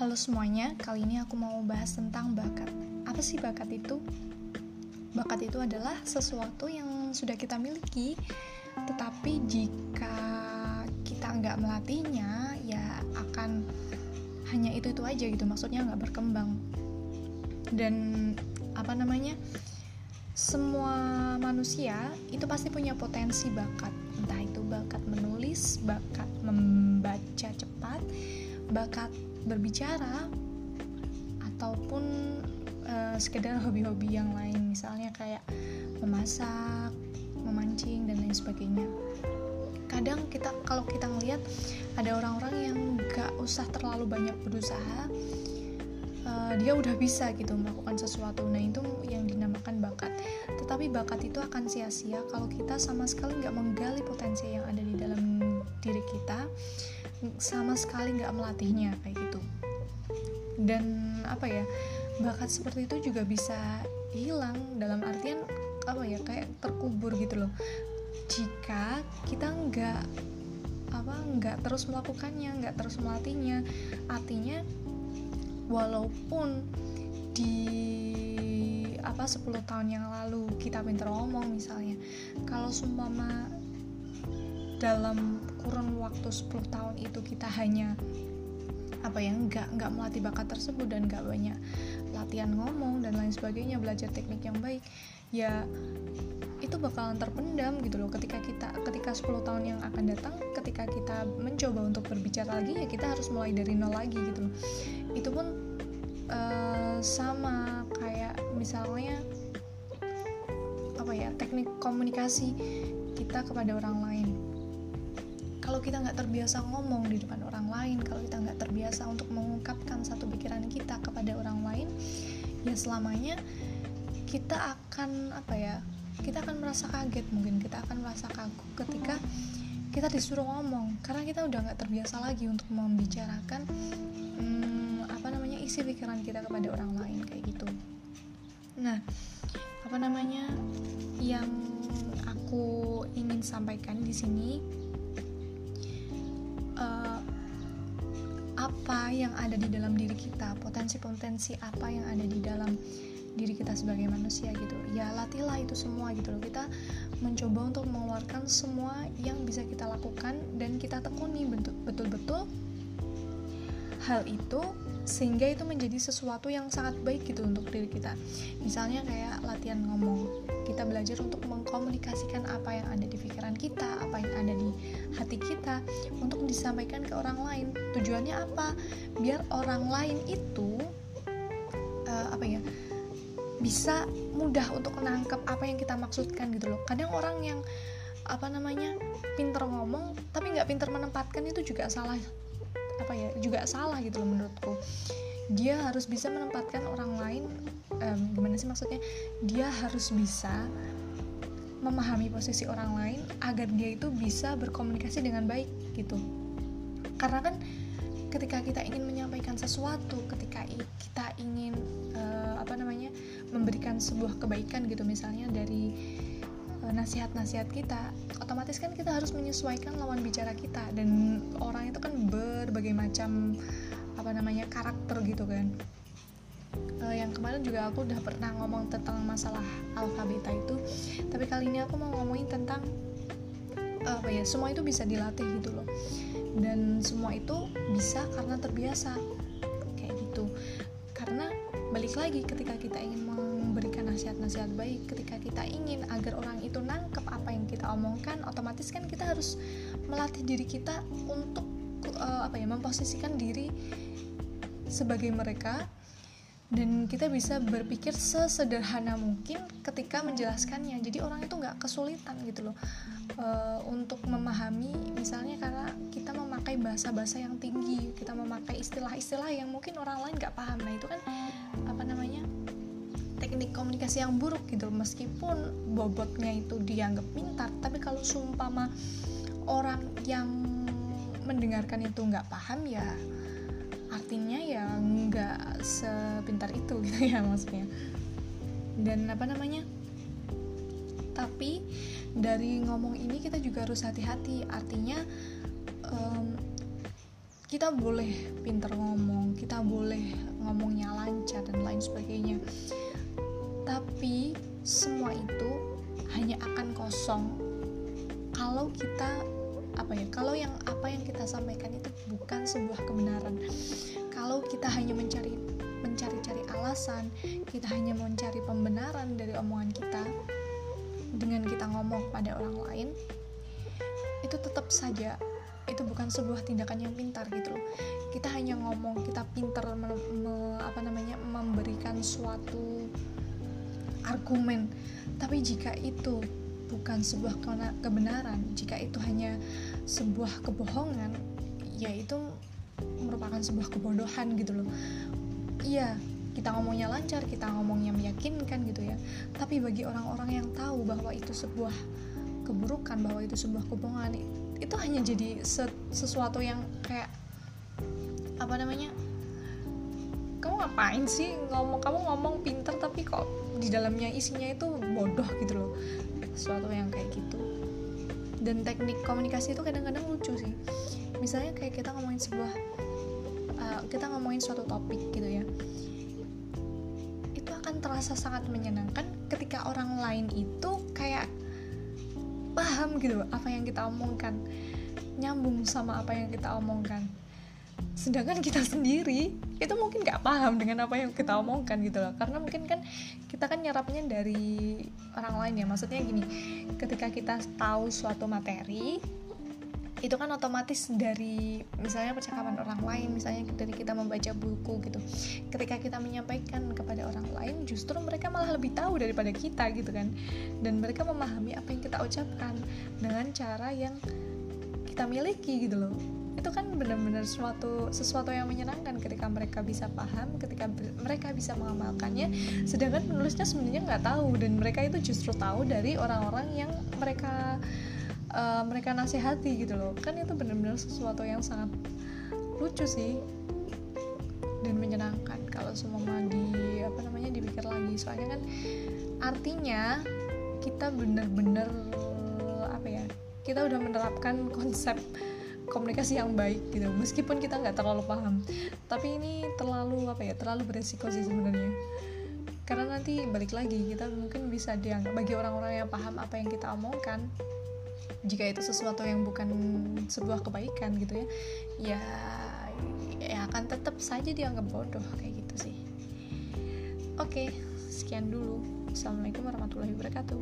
Halo semuanya, kali ini aku mau bahas tentang bakat. Apa sih bakat itu? Bakat itu adalah sesuatu yang sudah kita miliki, tetapi jika kita nggak melatihnya, ya akan hanya itu-itu aja gitu, maksudnya nggak berkembang. Dan apa namanya? Semua manusia itu pasti punya potensi bakat, entah itu bakat menulis, bakat membaca cepat, bakat berbicara ataupun uh, sekedar hobi-hobi yang lain misalnya kayak memasak, memancing dan lain sebagainya. Kadang kita kalau kita ngelihat ada orang-orang yang gak usah terlalu banyak berusaha, uh, dia udah bisa gitu melakukan sesuatu. Nah itu yang dinamakan bakat. Tetapi bakat itu akan sia-sia kalau kita sama sekali nggak menggali potensi yang ada di dalam diri kita sama sekali nggak melatihnya kayak gitu. Dan apa ya bakat seperti itu juga bisa hilang dalam artian apa ya kayak terkubur gitu loh. Jika kita nggak apa nggak terus melakukannya nggak terus melatihnya artinya walaupun di apa 10 tahun yang lalu kita pinter ngomong misalnya kalau sumpama dalam kurun waktu 10 tahun itu kita hanya apa ya nggak nggak melatih bakat tersebut dan nggak banyak latihan ngomong dan lain sebagainya belajar teknik yang baik ya itu bakalan terpendam gitu loh. Ketika kita ketika 10 tahun yang akan datang ketika kita mencoba untuk berbicara lagi ya kita harus mulai dari nol lagi gitu loh. Itu pun uh, sama kayak misalnya apa ya teknik komunikasi kita kepada orang lain kalau kita nggak terbiasa ngomong di depan orang lain kalau kita nggak terbiasa untuk mengungkapkan satu pikiran kita kepada orang lain ya selamanya kita akan apa ya kita akan merasa kaget mungkin kita akan merasa kagum ketika kita disuruh ngomong. Karena kita udah nggak terbiasa lagi untuk membicarakan hmm, apa namanya isi pikiran kita kepada orang lain kayak gitu. Nah apa namanya yang aku ingin sampaikan di sini apa yang ada di dalam diri kita potensi-potensi apa yang ada di dalam diri kita sebagai manusia gitu. Ya latihlah itu semua gitu loh. Kita mencoba untuk mengeluarkan semua yang bisa kita lakukan dan kita tekuni betul-betul hal itu sehingga itu menjadi sesuatu yang sangat baik gitu untuk diri kita. Misalnya kayak latihan ngomong. Kita belajar untuk mengkomunikasikan apa yang ada di pikiran kita, apa yang ada di hati kita untuk disampaikan ke orang lain. Tujuannya apa? Biar orang lain itu uh, apa ya? bisa mudah untuk menangkap apa yang kita maksudkan gitu loh. Kadang orang yang apa namanya pinter ngomong tapi nggak pinter menempatkan itu juga salah apa ya juga salah gitu loh menurutku dia harus bisa menempatkan orang lain um, gimana sih maksudnya dia harus bisa memahami posisi orang lain agar dia itu bisa berkomunikasi dengan baik gitu. Karena kan ketika kita ingin menyampaikan sesuatu ketika kita ingin uh, apa namanya memberikan sebuah kebaikan gitu misalnya dari uh, nasihat-nasihat kita otomatis kan kita harus menyesuaikan lawan bicara kita dan orang itu kan berbagai macam apa namanya karakter gitu kan uh, yang kemarin juga aku udah pernah ngomong tentang masalah alfa beta itu. Tapi kali ini aku mau ngomongin tentang uh, apa ya semua itu bisa dilatih gitu loh. Dan semua itu bisa karena terbiasa. Kayak gitu. Karena balik lagi ketika kita ingin memberikan nasihat-nasihat baik ketika kita ingin agar orang itu nangkep apa yang kita omongkan otomatis kan kita harus melatih diri kita untuk uh, apa ya memposisikan diri sebagai mereka dan kita bisa berpikir sesederhana mungkin ketika menjelaskannya. Jadi orang itu nggak kesulitan gitu loh uh, untuk memahami. Misalnya karena kita memakai bahasa-bahasa yang tinggi kita memakai istilah-istilah yang mungkin orang lain nggak paham. Nah itu kan apa namanya teknik komunikasi yang buruk gitu meskipun bobotnya itu dianggap pintar tapi kalau sumpama orang yang mendengarkan itu nggak paham ya artinya ya nggak sepintar itu gitu ya maksudnya. Dan apa namanya? Tapi dari ngomong ini kita juga harus hati-hati. Artinya um, kita boleh pinter ngomong kita boleh ngomongnya lancar dan lain sebagainya. Tapi semua itu hanya akan kosong kalau kita apa ya kalau yang apa yang kita sampaikan itu bukan sebuah kebenaran. Kalau kita hanya mencari mencari-cari alasan kita hanya mencari pembenaran dari omongan kita dengan kita ngomong pada orang lain itu tetap saja itu bukan sebuah tindakan yang pintar gitu loh. Kita hanya ngomong kita pintar me, me, apa namanya memberikan suatu argumen. Tapi jika itu bukan sebuah kebenaran jika itu hanya sebuah kebohongan ya itu merupakan sebuah kebodohan gitu loh. Iya kita ngomongnya lancar kita ngomongnya meyakinkan gitu ya. Tapi bagi orang-orang yang tahu bahwa itu sebuah keburukan bahwa itu sebuah kebohongan itu hanya jadi sesuatu yang kayak apa namanya kamu ngapain sih ngomong? Kamu ngomong pinter tapi kok di dalamnya isinya itu bodoh gitu loh. Sesuatu yang kayak gitu dan teknik komunikasi itu kadang-kadang lucu sih. Misalnya kayak kita ngomongin sebuah uh, kita ngomongin suatu topik gitu ya. Itu akan terasa sangat menyenangkan ketika orang lain itu kayak paham gitu apa yang kita omongkan nyambung sama apa yang kita omongkan sedangkan kita sendiri itu mungkin nggak paham dengan apa yang kita omongkan gitu loh. Karena mungkin kan kita kan nyerapnya dari orang lain ya. Maksudnya gini ketika kita tahu suatu materi itu kan otomatis dari misalnya percakapan orang lain misalnya dari kita membaca buku gitu. Ketika kita menyampaikan kepada orang lain justru mereka malah lebih tahu daripada kita gitu kan. Dan mereka memahami apa yang kita ucapkan dengan cara yang kita miliki gitu loh. Itu kan benar-benar sesuatu sesuatu yang menyenangkan ketika mereka bisa paham ketika mereka bisa mengamalkannya. Sedangkan penulisnya sebenarnya nggak tahu dan mereka itu justru tahu dari orang-orang yang mereka uh, mereka nasihati gitu loh. Kan itu benar-benar sesuatu yang sangat lucu sih dan menyenangkan kalau semua di apa namanya dipikir lagi. Soalnya kan artinya kita ya kita udah menerapkan konsep komunikasi yang baik gitu meskipun kita nggak terlalu paham. Tapi ini terlalu apa ya terlalu beresiko sih sebenarnya. Karena nanti balik lagi kita mungkin bisa dianggap bagi orang-orang yang paham apa yang kita omongkan jika itu sesuatu yang bukan sebuah kebaikan gitu ya ya ya akan tetap saja dianggap bodoh kayak gitu sih. Oke sekian dulu. Assalamualaikum warahmatullahi wabarakatuh